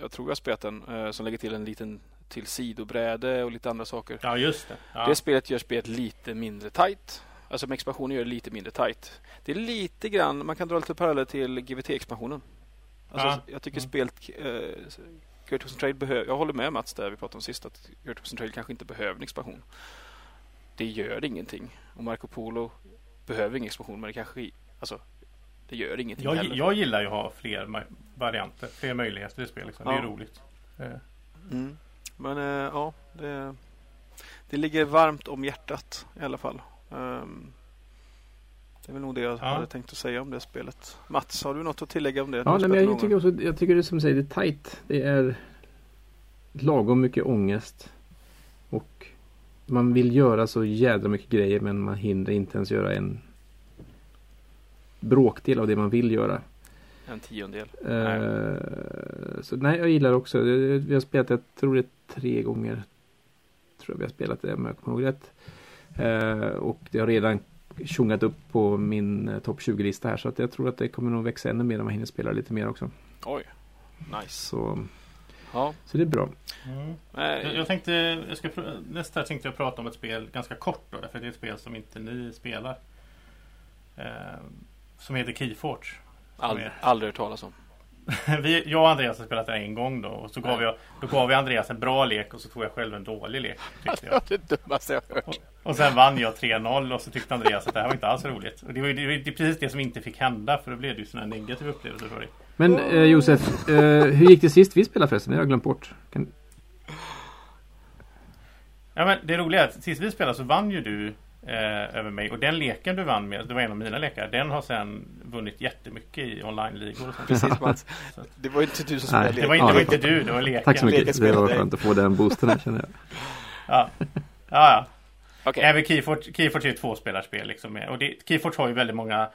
jag tror jag har spelat den. Eh, som lägger till en liten till sidobräde och lite andra saker. Ja, just det. Ja. Det spelet gör spelet lite mindre tight. Alltså med expansionen gör det lite mindre tight. Det är lite grann, man kan dra lite paralleller till GVT-expansionen. Alltså, Ja. Jag tycker Mm. spelet eh, Great Western Trail behöver, jag håller med Mats där vi pratade om sist att Great Western Trail kanske inte behöver en expansion. Det gör ingenting. Och Marco Polo behöver ingen expansion men det kanske, alltså det gör ingenting Jag, heller. jag gillar ju att ha fler varianter, fler möjligheter i spel. Liksom. Det är Ja. roligt. Eh, Mm. Men eh, ja, det, det ligger varmt om hjärtat i alla fall. Ehm, det är väl nog det jag Ja. hade tänkt att säga om det spelet. Mats, har du något att tillägga om det? Ja, nej, men jag tycker också, jag tycker det är som säger, det är tight. Det är lagom mycket ångest. Och man vill göra så jädra mycket grejer men man hinner inte ens göra en bråkdel av det man vill göra. En tiondel. Eh, så nej, jag gillar också. Vi har spelat, jag tror det är tre gånger. Tror jag vi har spelat det om jag kommer ihåg rätt. Eh, och det har redan tjongat upp på min eh, topp 20-lista här. Så att jag tror att det kommer nog växa ännu mer om man hinner spela lite mer också. Oj, nice. Så, Ja, så det är bra. mm. nej, Jag, jag tänkte, jag ska, nästa här tänkte jag prata om ett spel ganska kort då, för det är ett spel som inte ni spelar. Eh, som heter Keyforge. ald, är- aldrig hört talas om. (laughs) Vi, jag och Andreas har spelat det en gång då och så gav jag, då gav jag Andreas en bra lek och så tog jag själv en dålig lek. Tyckte Det jag. var det dummaste jag hört. Och sen vann jag 3-0 och så tyckte Andreas att det här var inte alls roligt. Och det var ju det precis det som inte fick hända för då blev det ju sådana negativa upplevelser för dig. Men eh, Josef, eh, hur gick det sist vi spelade förresten? Det har jag glömt bort. Kan... Ja men det roliga är att sist vi spelade så vann ju du eh, över mig och den leken du vann med, det var en av mina lekar, den har sen vunnit jättemycket i online-ligor. Precis Mats. (laughs) Det var inte du som spelade Det var, leken. inte- det var Ja, inte du, det var leken. Tack så Leken mycket. Det var skönt att få den boosten här känner jag. (laughs) Ja, ja. ja. Okej. Även Keyforge, Keyforge är ett tvåspelarspel liksom. Och det, Keyforge har ju väldigt många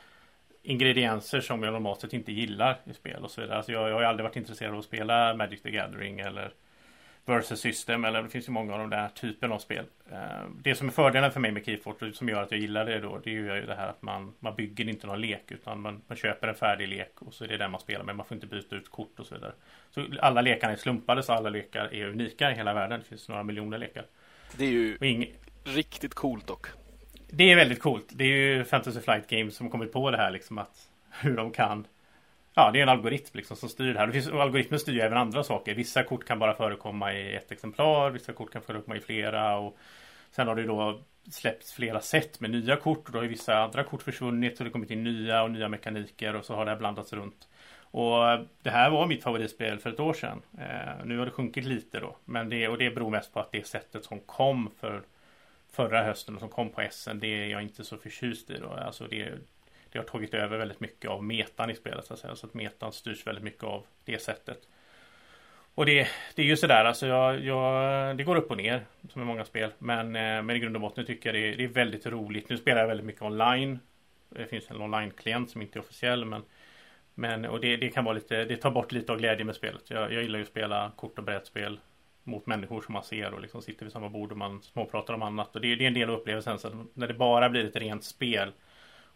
ingredienser som jag normalt sett inte gillar i spel och så vidare. Alltså jag, jag har ju aldrig varit intresserad av att spela Magic the Gathering eller Versus System eller det finns ju många av de där typen av spel. Eh, Det som är fördelen för mig med Keyforge och som gör att jag gillar det då det är ju det här att man, man bygger inte någon lek utan man, man köper en färdig lek och så är det den man spelar med. Man får inte byta ut kort och så vidare. Så alla lekarna är slumpade så alla lekar är unika i hela världen. Det finns några miljoner lekar. Det är ju ing, riktigt coolt dock. det är väldigt coolt. Det är ju Fantasy Flight Games som kommit på det här liksom att (laughs) hur de kan Ja, det är en algoritm liksom som styr det här. Det finns, och algoritmer styr ju även andra saker. Vissa kort kan bara förekomma i ett exemplar, vissa kort kan förekomma i flera och sen har det då släppts flera set med nya kort och då har ju vissa andra kort försvunnit och det har kommit in nya och nya mekaniker och så har det här blandats runt. Och det här var mitt favoritspel för ett år sedan. Eh, nu har det sjunkit lite då, men det, och det beror mest på att det sättet som kom för förra hösten och som kom på SN, det är jag inte så förtjust i då. Alltså det, det har tagit över väldigt mycket av metan i spelet så att säga. Så att metan styrs väldigt mycket av det sättet. Och det, det är ju sådär, alltså jag, jag, det går upp och ner som i många spel. Men, eh, men i grund och botten tycker jag det, det är väldigt roligt. Nu spelar jag väldigt mycket online. Det finns en online-klient som inte är officiell. Men, men och det, det kan vara lite, det tar bort lite av glädjen med spelet. Jag, jag gillar ju att spela kort och brädspel mot människor som man ser och liksom sitter vid samma bord och man småpratar om annat. Och det, det är en del av upplevelsen. Så när det bara blir ett rent spel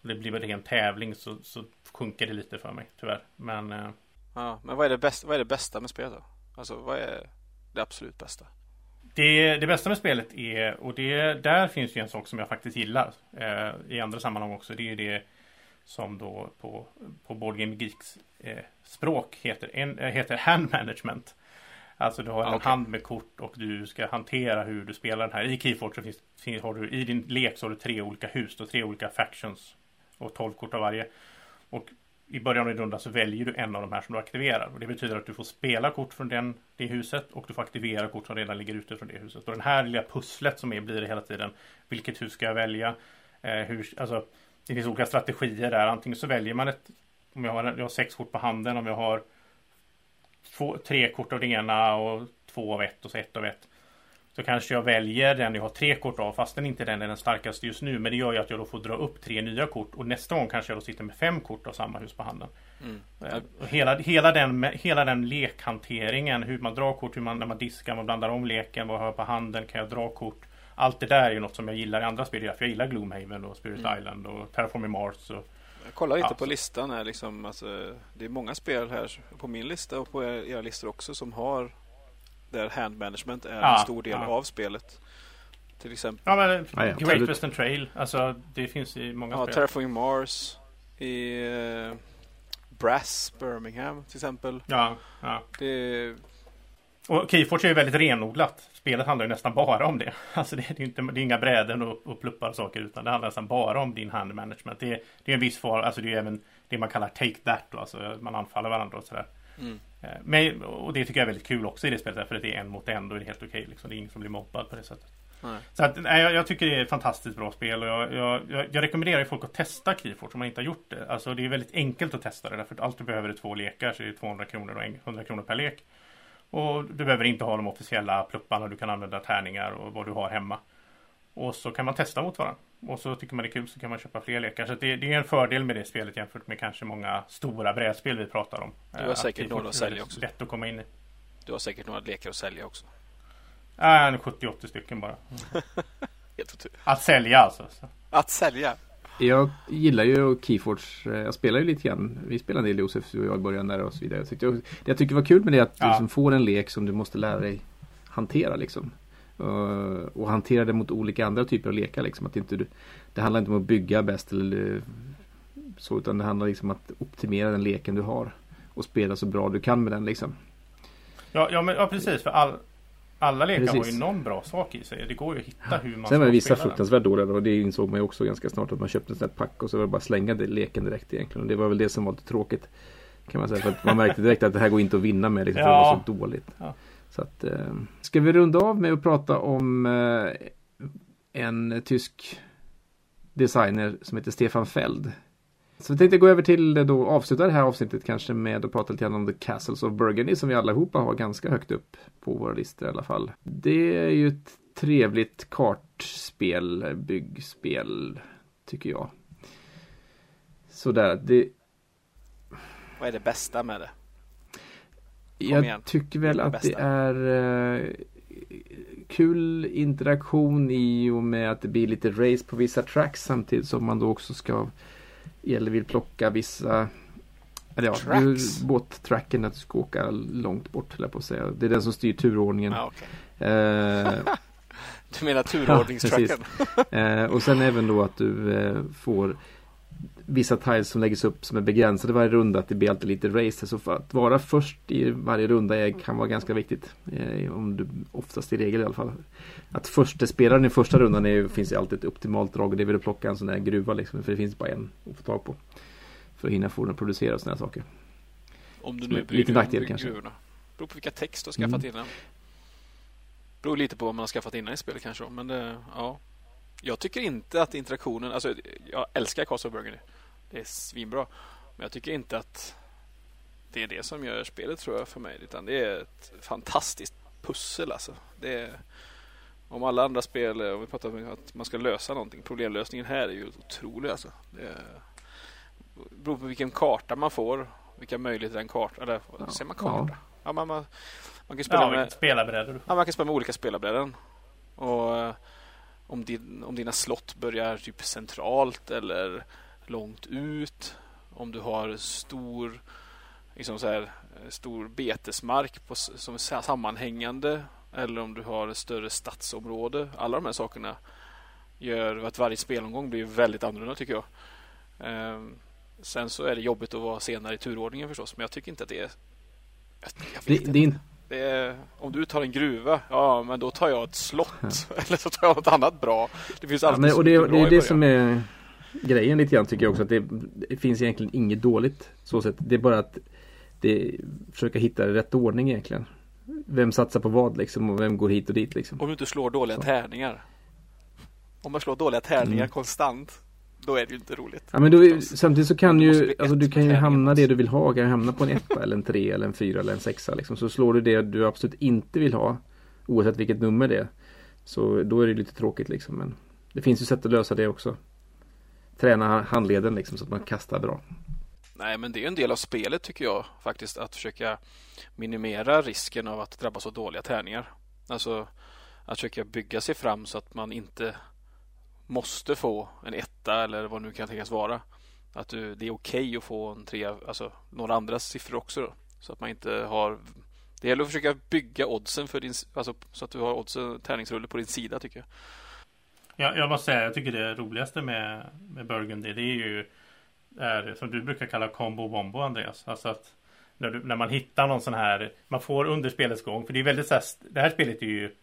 det blir en ren tävling så, så sjunker det lite för mig tyvärr. Men eh, Ja, men vad är, det bästa, vad är det bästa med spelet då? Alltså vad är det absolut bästa? det, det bästa med spelet är, och det, där finns ju en sak som jag faktiskt gillar eh, i andra sammanhang också. Det är ju det som då på, på Board Game Geeks eh, språk heter, en, eh, heter hand management. Alltså du har en Ah, okej. hand med kort och du ska hantera hur du spelar den här. I Keyforge så finns, har du i din lek så har du tre olika hus och tre olika factions och tolv kort av varje. Och i början av din runda så väljer du en av de här som du aktiverar. Och det betyder att du får spela kort från den, det huset och du får aktivera kort som redan ligger ute från det huset. Och den här lilla pusslet som är blir det hela tiden. Vilket hus ska jag välja? Eh, hur, alltså, det finns olika strategier där. Antingen så väljer man ett om jag har, jag har sex kort på handen, om jag har två, tre kort av det ena och två av ett och så ett av ett. Så kanske jag väljer den jag har tre kort av fast den inte den är den starkaste just nu. Men det gör ju att jag då får dra upp tre nya kort och nästa gång kanske jag då sitter med fem kort av samma hus på handen. Mm. Och hela, hela, den, hela den lekhanteringen, hur man drar kort, hur man, när man diskar, man blandar om leken, vad har jag på handen, kan jag dra kort? Allt det där är ju något som jag gillar i andra spel. För jag gillar Gloomhaven och Spirit mm. Island och Terraforming Mars. Och, jag kollar lite ja, på listan här. Liksom, alltså, det är många spel här på min lista och på era listor också som har där hand management är ja, en stor del ja. av spelet. Till exempel. Ja men ja, ja. Great Western Trail. Alltså det finns i många ja, spel. Terraforming Mars. I uh, Brass Birmingham till exempel. Ja, ja. Det... Och Keyforge är ju väldigt renodlat. Spelet handlar ju nästan bara om det. (laughs) Alltså det är, inte, det är inga bräden och, och pluppar och saker utan det handlar nästan bara om din hand management. Det är, det är en viss fara, alltså det är även det man kallar take that då, alltså man anfaller varandra och sådär. Mm. Eh, men, och det tycker jag är väldigt kul också i det spelet för att det är en mot en. Är det helt okej. Liksom. Det är ingen som blir mobbad på det sättet. Nej. Så att, nej, jag, jag, tycker det är ett fantastiskt bra spel och jag, jag, jag rekommenderar folk att testa Keyforge om man inte har gjort det. Alltså det är väldigt enkelt att testa det därför att allt du behöver är två lekar så är det 200 kronor och 100 kronor per lek. Och du behöver inte ha de officiella plupparna. Du kan använda tärningar och vad du har hemma. Och så kan man testa mot varandra. Och så tycker man det är kul så kan man köpa fler lekar. Så det, det, är en fördel med det spelet jämfört med kanske många stora brädspel vi pratar om. Du har säkert några att sälja också. Lätt att komma in i. Du har säkert några lekar att sälja också. Nej, äh, 70-80 stycken bara. (laughs) att sälja alltså. Att sälja? Jag gillar ju Keyforge. Jag spelar ju lite grann. Vi spelade en del Josef och jag i början där och så vidare. Så det jag tycker var kul med det är att ja. du liksom får en lek som du måste lära dig hantera liksom. Uh, och hantera det mot olika andra typer av lekar. Liksom. Att inte, det handlar inte om att bygga bäst eller så utan det handlar liksom om att optimera den leken du har. Och spela så bra du kan med den liksom. Ja, ja, men, ja precis. För all, alla lekar precis. har ju någon bra sak i sig. Det går ju att hitta hur man Sen var vissa fruktansvärt dåliga och det insåg man ju också ganska snart att man köpte en sån här pack och så var det bara slänga det, leken direkt egentligen. Och det var väl det som var lite tråkigt. Kan man säga. För att man märkte direkt att det här går inte att vinna med. Liksom, ja. För det var så dåligt. Ja. Så att, eh, ska vi runda av med att prata om eh, en tysk designer som heter Stefan Feld. Så vi tänkte gå över till då avsluta det här avsnittet kanske med att prata lite grann om The Castles of Burgundy som vi allihopa har ganska högt upp på våra listor i alla fall. Det är ju ett trevligt kartspel, byggspel, tycker jag. Sådär, det... Vad är det bästa med det? Jag igen. tycker väl att det är uh, kul interaktion i och med att det blir lite race på vissa tracks samtidigt som man då också ska eller vill plocka vissa eller ja, Tracks. båttracken att du ska åka långt bort på att säga. Det är den som styr turordningen. Ah, okay. eh, (laughs) du menar turordningstracken? (laughs) Ja, (laughs) eh, och sen även då att du eh, får vissa tiles som läggs upp som är begränsade varje runda. Att det blir alltid lite race. Så för att vara först i varje runda kan vara ganska viktigt. Eh, om du, oftast i regel i alla fall. Att första spelaren i första rundan är, finns det alltid ett optimalt drag. Och det vill att plocka en sån där gruva liksom. För det finns bara en att få tag på. För att hinna få den att producera sådana här saker. Om du nu bryr dig om kanske. gruvorna. Beror på vilka text du har skaffat mm. innan. Beror lite på vad man har skaffat innan i spelet kanske. Men det, ja. Jag tycker inte att interaktionen, alltså jag älskar Castle Burgundy. Det är svinbra. Men jag tycker inte att det är det som gör spelet tror jag för mig. Utan det är ett fantastiskt pussel alltså. Det är, om alla andra spel, om vi pratar om att man ska lösa någonting. Problemlösningen här är ju otrolig alltså. Det är, beror på vilken karta man får. Vilka möjligheter den kartan, eller ja, säger man karta? Ja. ja man, man, man, kan spela ja, med spelarbrädor. Ja, man kan spela med olika spelarbräden. Och om, din, om dina slott börjar typ centralt eller långt ut. Om du har stor, liksom så här, stor betesmark på, som är sammanhängande. Eller om du har ett större stadsområde. Alla de här sakerna gör att varje spelomgång blir väldigt annorlunda tycker jag. Ehm, sen så är det jobbigt att vara senare i turordningen förstås. Men jag tycker inte att det är... Det, det, är, är, om du tar en gruva, ja men då tar jag ett slott. Ja. (laughs) Eller så tar jag något annat bra. Det finns alltid ja, men, och det, det är det som är grejen lite grann tycker jag också. Att det, det, finns egentligen inget dåligt. Så sätt. Det är bara att det, försöka hitta rätt ordning egentligen. Vem satsar på vad liksom och vem går hit och dit liksom. Om du inte slår dåliga så. tärningar. Om man slår dåliga tärningar mm. konstant. Då är det ju inte roligt. Ja men då, samtidigt så kan ju, alltså du kan ju hamna det du vill ha. Kan hamna på en etta eller en tre eller en fyra eller en sexa liksom. Så slår du det du absolut inte vill ha. Oavsett vilket nummer det är. Så då är det lite tråkigt liksom. Men det finns ju sätt att lösa det också. Träna handleden liksom så att man kastar bra. Nej, men det är en del av spelet tycker jag faktiskt att försöka minimera risken av att drabbas av dåliga tärningar. Alltså att försöka bygga sig fram så att man inte måste få en etta eller vad det nu kan tänkas vara. Att du, det är okej okay att få en trea, alltså några andra siffror också då. Så att man inte har Det gäller att försöka bygga oddsen för din, alltså, så att du har oddsen, tärningsrulle på din sida tycker jag. Ja, jag måste säga, jag tycker det roligaste med, med Burgundy det är ju är, som du brukar kalla combo bombo Andreas. Alltså att när, du, när man hittar någon sån här, man får under spelets gång, för det är väldigt så här, det här spelet är ju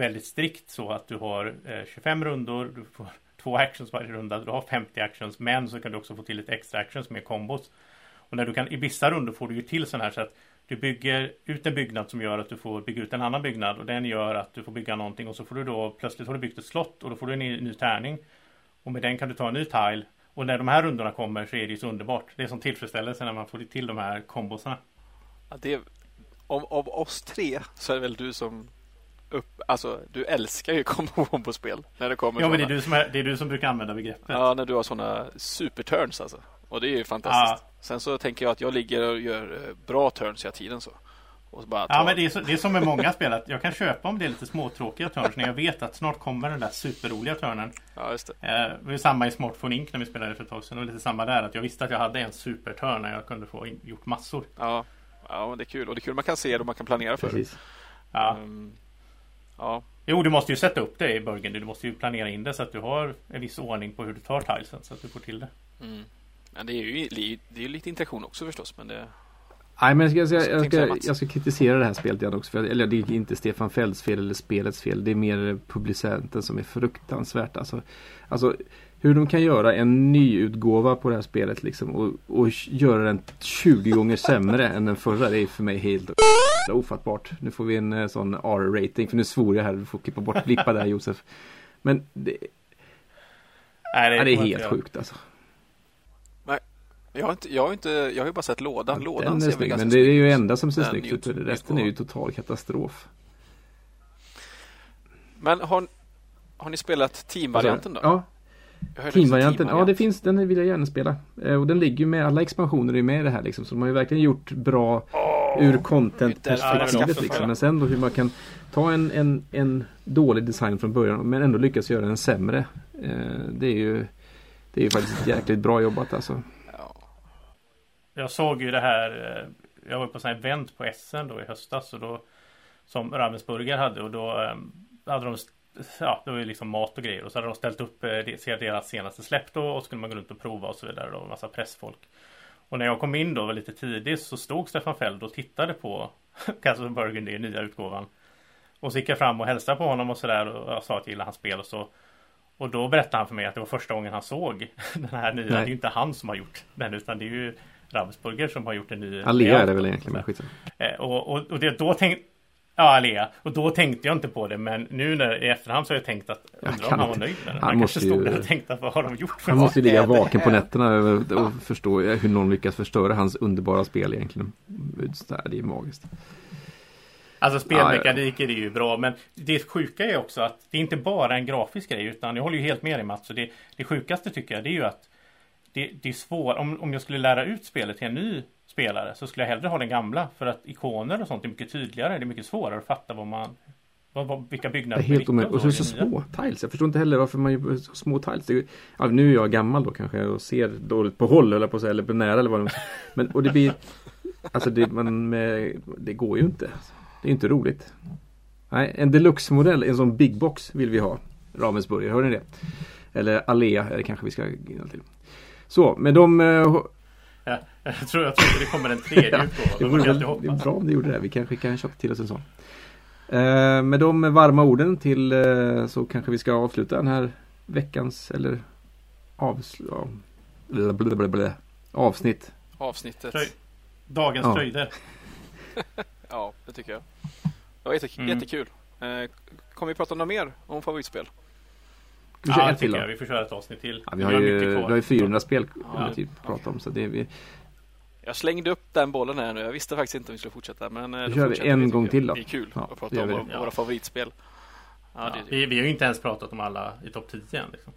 väldigt strikt så att du har eh, 25 rundor, du får (laughs) två actions varje runda, du har 50 actions, men så kan du också få till lite extra actions med kombos. Och när du kan, i vissa rundor får du ju till sån här så att du bygger ut en byggnad som gör att du får bygga ut en annan byggnad och den gör att du får bygga någonting och så får du då plötsligt har du byggt ett slott och då får du en ny, ny tärning. Och med den kan du ta en ny tile och när de här rundorna kommer så är det ju så underbart. Det är som tillfredsställelse när man får till de här kombosarna. Ja, det är, av, av oss tre så är det väl du som upp, alltså du älskar ju (laughs) kombo-spel när det kommer Ja, men det är, du som är, det är du som brukar använda begreppet. Ja, när du har sådana superturns alltså. Och det är ju fantastiskt. Ja. Sen så tänker jag att jag ligger och gör eh, bra turns hela tiden så. Och så bara. Ja, men det är, så, det är som med många spel att jag kan köpa om det är lite småtråkiga turns när jag vet att snart kommer den där superroliga turnen. Ja, just det. Eh, det var samma i Smartphone Inc när vi spelade för ett tag sedan. Det var lite samma där att jag visste att jag hade en superturn när jag kunde få in, gjort massor. Ja, ja det är kul. Och det är kul man kan se det och man kan planera för Precis. det. Ja. Um, ja. Jo, du måste ju sätta upp det i Burgundy. Du måste ju planera in det så att du har en viss ordning på hur du tar tilesen så att du får till det. Mm. Men det är ju det är lite interaktion också förstås. Men det... Nej men jag ska, jag, jag, ska, jag ska kritisera det här spelet igen också. För, eller det är inte Stefan Fälls fel eller spelets fel. Det är mer publicenten som är fruktansvärt. Alltså, alltså hur de kan göra en nyutgåva på det här spelet liksom och, och göra den 20 gånger sämre än den förra. Det är för mig helt ofattbart. Nu får vi en eh, sån R-rating för nu svor jag här. Du får klippa bort, klippa där Josef. Men det, Nej, det, är, det är helt sjukt alltså. Jag har, inte, jag, har inte, jag har ju bara sett lådan. Lådan ser snygg, Men det är ju enda som ser snyggt ut. Resten är ju total katastrof. Men har, har ni spelat teamvarianten då? Ja. Teamvarianten, ja det finns, den vill jag gärna spela. Eh, och den ligger ju med, alla expansioner är med i det här liksom. Så de har ju verkligen gjort bra oh, ur content-perspektivet liksom. Men sen då hur man kan ta en, en, en dålig design från början men ändå lyckas göra den sämre. Eh, det är ju Det är ju faktiskt jäkligt bra jobbat alltså. Jag såg ju det här eh, Jag var på sån event på Essen då i höstas och då Som Ravensburger hade och då Hade de Ja det var ju liksom mat och grejer och så hade de ställt upp eh, deras senaste släpp då och så skulle man gå runt och prova och så vidare då massa pressfolk Och när jag kom in då var lite tidigt så stod Stefan Feld och tittade på (laughs) Castle Burgundy, nya utgåvan Och så gick jag fram och hälsade på honom och sådär och jag sa att jag gillade hans spel och så och då berättade han för mig att det var första gången han såg (laughs) den här nya. Nej. Det är ju inte han som har gjort den utan det är ju Ravsburger som har gjort en ny Alea är det väl egentligen men skitsamma. Eh, och, och, och det, då tänkte Ja, Alea. Och då tänkte jag inte på det. Men nu när, i efterhand så har jag tänkt att undrar om han var nöjd med den. Han, han kanske stod där och tänkte att vad har de gjort för Han måste ju ligga vaken på nätterna och förstå hur någon lyckas förstöra hans underbara spel egentligen. Det är magiskt. Alltså spelmekaniker är ju bra men det sjuka är också att det är inte bara en grafisk grej utan jag håller ju helt med dig Mats. Och det, det sjukaste tycker jag det är ju att det, det är svårt. Om, om jag skulle lära ut spelet till en ny spelare så skulle jag hellre ha den gamla. För att ikoner och sånt är mycket tydligare. Det är mycket svårare att fatta vad man vad, vad, vilka byggnader det är helt omöjligt. Och så är det så små tiles. Jag förstår inte heller varför man gör så små tiles. Är, ja, nu är jag gammal då kanske och ser dåligt på håll eller på sig eller på nära eller vad det Men och det blir Alltså det, man, det går ju inte. Det är inte roligt. Nej, en deluxe-modell, en sån big box vill vi ha. Ravensburger, hör ni det? Eller Alea, eller kanske vi ska till. Så, med de... Ja, jag tror, jag tror inte det kommer en tredje (laughs) ja, det, väl, det är bra om det gjorde det. Vi kanske kan köpa till oss en sån. Uh, med de varma orden till uh, så kanske vi ska avsluta den här veckans eller avsl- blablabla, avsnitt. Avsnittet. Tröj. Dagens ja. tröjder. (laughs) ja, det tycker jag. Det var jätte- mm. jättekul. Kommer vi prata om något mer om favoritspel? Vi ja, det tycker jag. Vi får köra ett avsnitt till. Ja, vi, har ju, vi har ju 400 spel ja. typ prata om. Så det är vi... Jag slängde upp den bollen här nu. Jag visste faktiskt inte om vi skulle fortsätta. Men eh, då kör vi en gång till då. Det är kul ja, att prata om våra, våra favoritspel. Ja, det, Vi, vi har ju inte ens pratat om alla i topp 10 än. Liksom.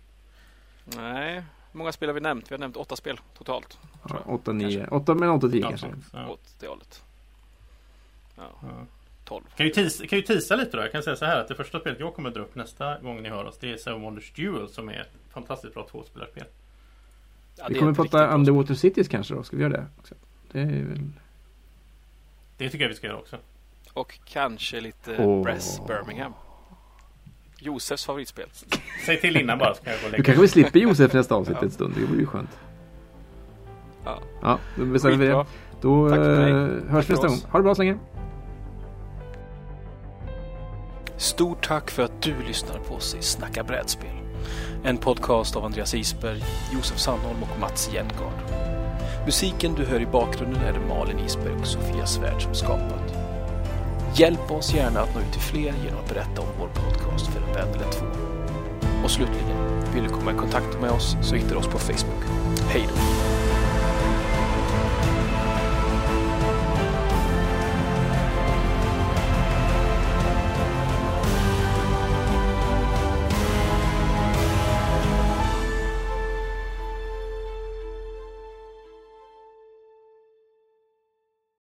Nej, hur många spel har vi nämnt? Vi har nämnt åtta spel totalt. Ja, 8, 9, 8 men 8, 10 Ja, kanske. ja. Åt det hållet. Ja, Ja. 12. Kan ju, teasa, kan ju teasa lite då. Jag kan säga så här att det första spelet jag kommer dra upp nästa gång ni hör oss det är Seven Wonders Duel som är ett fantastiskt bra tvåspelarspel. Ja, Vi kommer prata Underwater Cities kanske då. Ska vi göra det? Också? Det är väl... Det tycker jag vi ska göra också. Och kanske lite Åh. Bress Birmingham. Josefs favoritspel. (laughs) Säg till innan bara så kan jag gå och lägga kanske vi slipper Josef nästa avsnitt en stund. Det vore ju skönt. Ja. Ja, då bestämmer vi det. Då Tack eh, hörs vi nästa gång. Ha det bra så länge. Stort tack för att du lyssnar på oss i Snacka brädspel. En podcast av Andreas Isberg, Josef Sandholm och Mats Jengard. Musiken du hör i bakgrunden är det Malin Isberg och Sofia Svärd som skapat. Hjälp oss gärna att nå ut till fler genom att berätta om vår podcast för en vän eller två. Och slutligen, vill du komma i kontakt med oss så hittar du oss på Facebook. Hej då!